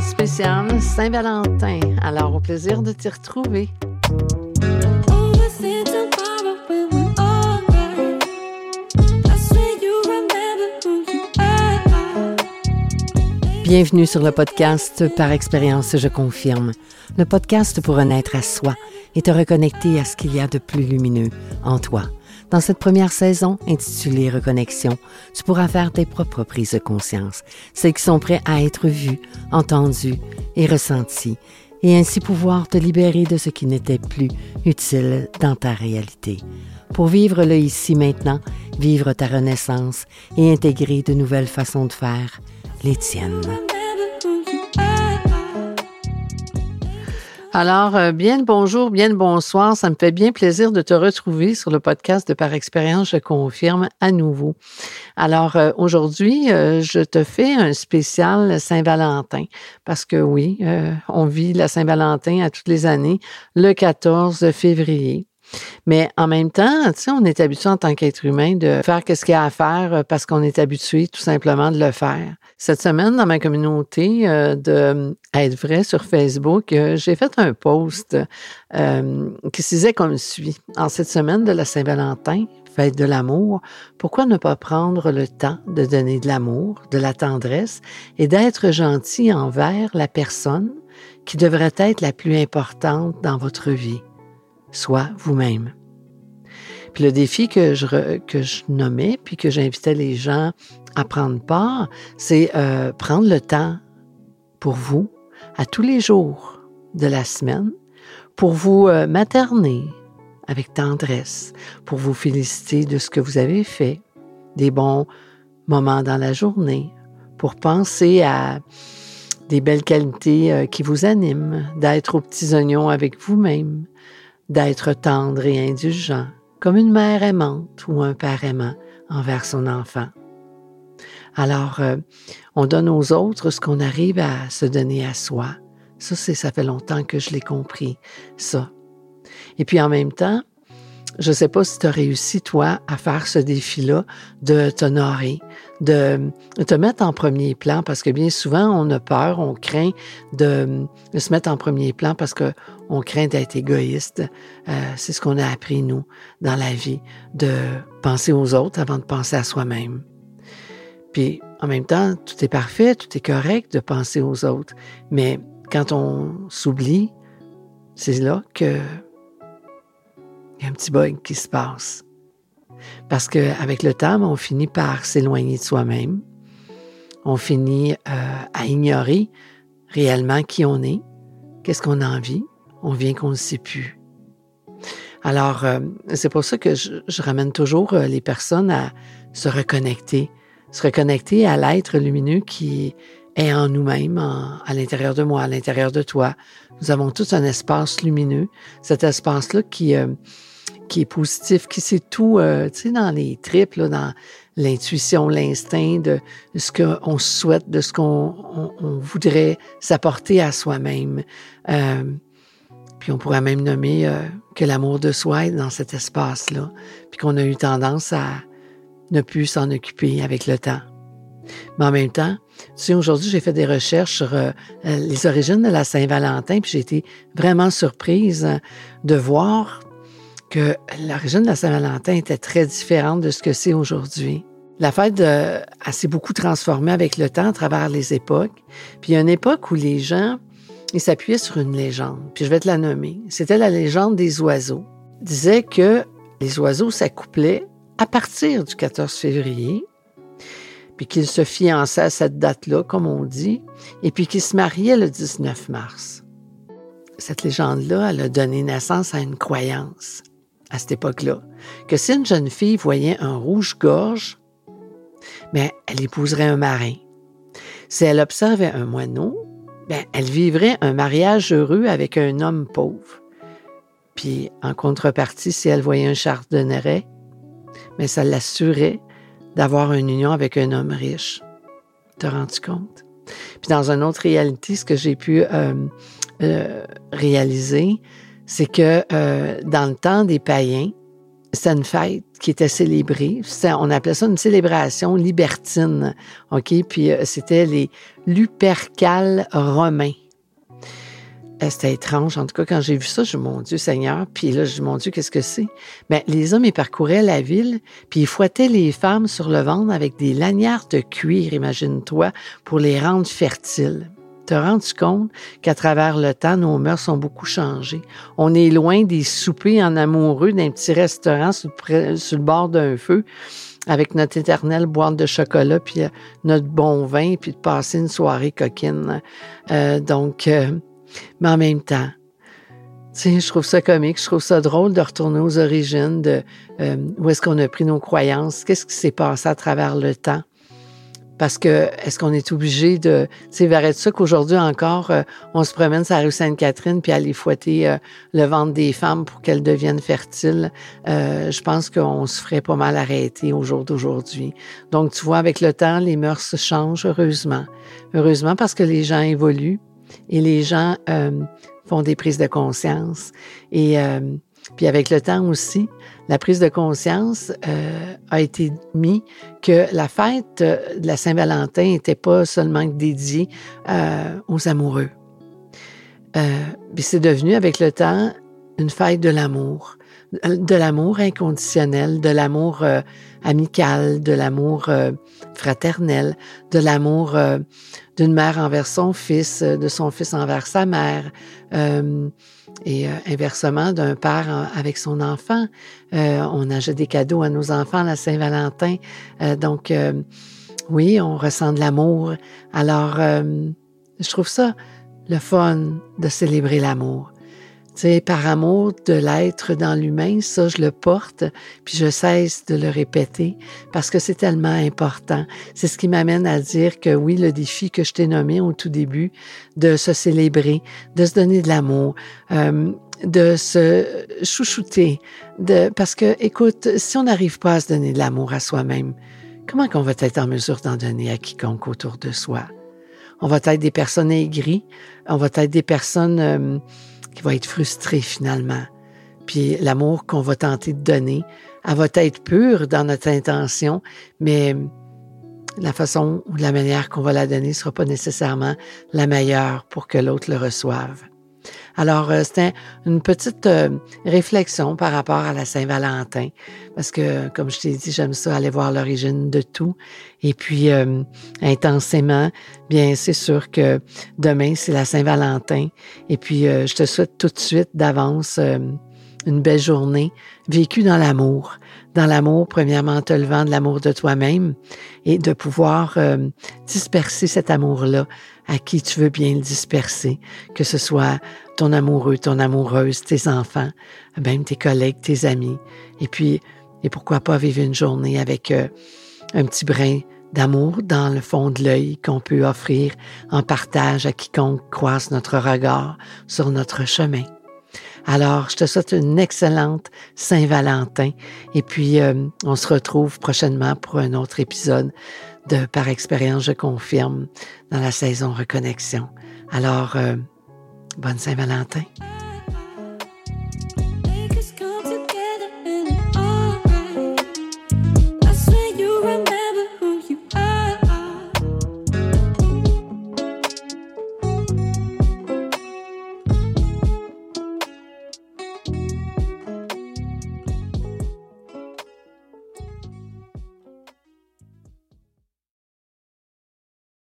épisode spécial Saint-Valentin. Alors, au plaisir de t'y retrouver. Bienvenue sur le podcast Par expérience, je confirme. Le podcast pour renaître à soi et te reconnecter à ce qu'il y a de plus lumineux en toi. Dans cette première saison, intitulée Reconnexion, tu pourras faire tes propres prises de conscience, celles qui sont prêtes à être vues, entendues et ressenties, et ainsi pouvoir te libérer de ce qui n'était plus utile dans ta réalité. Pour vivre le ici maintenant, vivre ta renaissance et intégrer de nouvelles façons de faire, les tiennes. Alors, euh, bien le bonjour, bien le bonsoir. Ça me fait bien plaisir de te retrouver sur le podcast de Par expérience, je confirme à nouveau. Alors, euh, aujourd'hui, euh, je te fais un spécial Saint-Valentin parce que oui, on vit la Saint-Valentin à toutes les années, le 14 février. Mais en même temps, tu sais, on est habitué en tant qu'être humain de faire ce qu'il y a à faire parce qu'on est habitué tout simplement de le faire. Cette semaine, dans ma communauté euh, de Être vrai sur Facebook, euh, j'ai fait un post euh, qui se disait comme suit. En cette semaine de la Saint-Valentin, fête de l'amour, pourquoi ne pas prendre le temps de donner de l'amour, de la tendresse et d'être gentil envers la personne qui devrait être la plus importante dans votre vie, soit vous-même. Puis le défi que je, que je nommais, puis que j'invitais les gens à prendre part, c'est euh, prendre le temps pour vous à tous les jours de la semaine pour vous euh, materner avec tendresse, pour vous féliciter de ce que vous avez fait, des bons moments dans la journée, pour penser à des belles qualités euh, qui vous animent, d'être aux petits oignons avec vous-même, d'être tendre et indulgent, comme une mère aimante ou un père aimant envers son enfant. Alors, euh, on donne aux autres ce qu'on arrive à se donner à soi. Ça, c'est, ça fait longtemps que je l'ai compris, ça. Et puis en même temps, je ne sais pas si tu as réussi, toi, à faire ce défi-là de t'honorer, de te mettre en premier plan, parce que bien souvent, on a peur, on craint de, se mettre en premier plan parce qu'on craint d'être égoïste. Euh, c'est ce qu'on a appris, nous, dans la vie, de penser aux autres avant de penser à soi-même. Puis en même temps, tout est parfait, tout est correct de penser aux autres. Mais quand on s'oublie, c'est là que il y a un petit bug qui se passe. Parce qu'avec le temps, on finit par s'éloigner de soi-même. On finit euh, à ignorer réellement qui on est, qu'est-ce qu'on a envie. On vient qu'on ne sait plus. Alors, euh, c'est pour ça que je, je ramène toujours euh, les personnes à se reconnecter se reconnecter à l'être lumineux qui est en nous-mêmes, à l'intérieur de moi, à l'intérieur de toi. Nous avons tous un espace lumineux, cet espace-là qui, euh, qui est positif, qui sait tout, euh, tu sais, dans les tripes, là, dans l'intuition, l'instinct de, ce qu'on souhaite, de ce qu'on on, voudrait s'apporter à soi-même. Euh, puis on pourrait même nommer que l'amour de soi est dans cet espace-là, puis qu'on a eu tendance à, ne plus s'en occuper avec le temps. Mais en même temps, tu sais, aujourd'hui, j'ai fait des recherches sur euh, euh, les origines de la Saint-Valentin, puis j'ai été vraiment surprise de voir que l'origine de la Saint-Valentin était très différente de ce que c'est aujourd'hui. La fête euh, s'est beaucoup transformée avec le temps à travers les époques. Puis il y a une époque où les gens, ils s'appuyaient sur une légende. Puis je vais te la nommer. C'était la légende des oiseaux. Ils disait que les oiseaux s'accouplaient à partir du 14 février, puis qu'il se fiançait à cette date-là, comme on dit, et puis qu'il se mariait le 19 mars. Cette légende-là, elle a donné naissance à une croyance à cette époque-là, que si une jeune fille voyait un rouge-gorge, mais elle épouserait un marin. Si elle observait un moineau, ben, elle vivrait un mariage heureux avec un homme pauvre. Puis, en contrepartie, si elle voyait un chardonneret, mais ça l'assurait d'avoir une union avec un homme riche. Te rends-tu compte? Puis dans une autre réalité, ce que j'ai pu euh, euh, réaliser, c'est que euh, dans le temps des païens, c'était une fête qui était célébrée. on appelait ça une célébration libertine. OK? Puis euh, c'était les Lupercales romains. Euh, c'était étrange. En tout cas, quand j'ai vu ça, je me mon Dieu Seigneur. Puis là, je dis, mon Dieu, qu'est-ce que c'est? Bien, les hommes, ils parcouraient la ville, puis ils fouettaient les femmes sur le ventre avec des lanières de cuir, imagine-toi, pour les rendre fertiles. Te rends-tu compte qu'à travers le temps, nos mœurs ont beaucoup changé? On est loin des soupers en amoureux d'un petit restaurant sur le, bord d'un feu avec notre éternelle boîte de chocolat, puis euh, notre bon vin, puis de passer une soirée coquine. Euh, donc, mais en même temps, je trouve ça comique, je trouve ça drôle de retourner aux origines, de euh, où est-ce qu'on a pris nos croyances, qu'est-ce qui s'est passé à travers le temps. Parce que est-ce qu'on est obligé de... C'est de ça qu'aujourd'hui encore, euh, on se promène sur la rue Sainte-Catherine puis aller fouetter euh, le ventre des femmes pour qu'elles deviennent fertiles. je pense qu'on se ferait pas mal arrêter au jour d'aujourd'hui. Donc, tu vois, avec le temps, les mœurs changent, heureusement. Heureusement parce que les gens évoluent et les gens euh, font des prises de conscience. Et euh, puis avec le temps aussi, la prise de conscience euh, a été mis que la fête de la Saint-Valentin n'était pas seulement dédiée aux amoureux. puis c'est devenu avec le temps une fête de l'amour, de l'amour inconditionnel, de l'amour amical, de l'amour fraternel, de l'amour d'une mère envers son fils, euh, de son fils envers sa mère, euh, et euh, inversement d'un père avec son enfant. on achète des cadeaux à nos enfants la Saint-Valentin. donc, oui, on ressent de l'amour. Alors, je trouve ça le fun de célébrer l'amour par amour de l'être dans l'humain, ça, je le porte, puis je cesse de le répéter parce que c'est tellement important. C'est ce qui m'amène à dire que oui, le défi que je t'ai nommé au tout début, de se célébrer, de se donner de l'amour, euh, de se chouchouter, de, parce que, écoute, si on n'arrive pas à se donner de l'amour à soi-même, comment qu'on va être en mesure d'en donner à quiconque autour de soi? On va être des personnes aigries, on va être des personnes... Euh, qui va être frustré finalement. Puis l'amour qu'on va tenter de donner, elle va être pure dans notre intention, mais la façon ou la manière qu'on va la donner ne sera pas nécessairement la meilleure pour que l'autre le reçoive. Alors, euh, c'était une petite euh, réflexion par rapport à la Saint-Valentin, parce que, comme je t'ai dit, j'aime ça aller voir l'origine de tout. Et puis, euh, intensément, bien, c'est sûr que demain, c'est la Saint-Valentin. Et puis, je te souhaite tout de suite d'avance une belle journée vécue dans l'amour. Dans l'amour, premièrement, te levant de l'amour de toi-même et de pouvoir disperser cet amour-là à qui tu veux bien le disperser, que ce soit ton amoureux, ton amoureuse, tes enfants, même tes collègues, tes amis. Et puis, et pourquoi pas vivre une journée avec euh, un petit brin d'amour dans le fond de l'œil qu'on peut offrir en partage à quiconque croise notre regard sur notre chemin. Alors, je te souhaite une excellente Saint-Valentin et puis euh, on se retrouve prochainement pour un autre épisode de Par expérience, je confirme dans la saison Reconnexion. Alors, euh, bonne Saint-Valentin.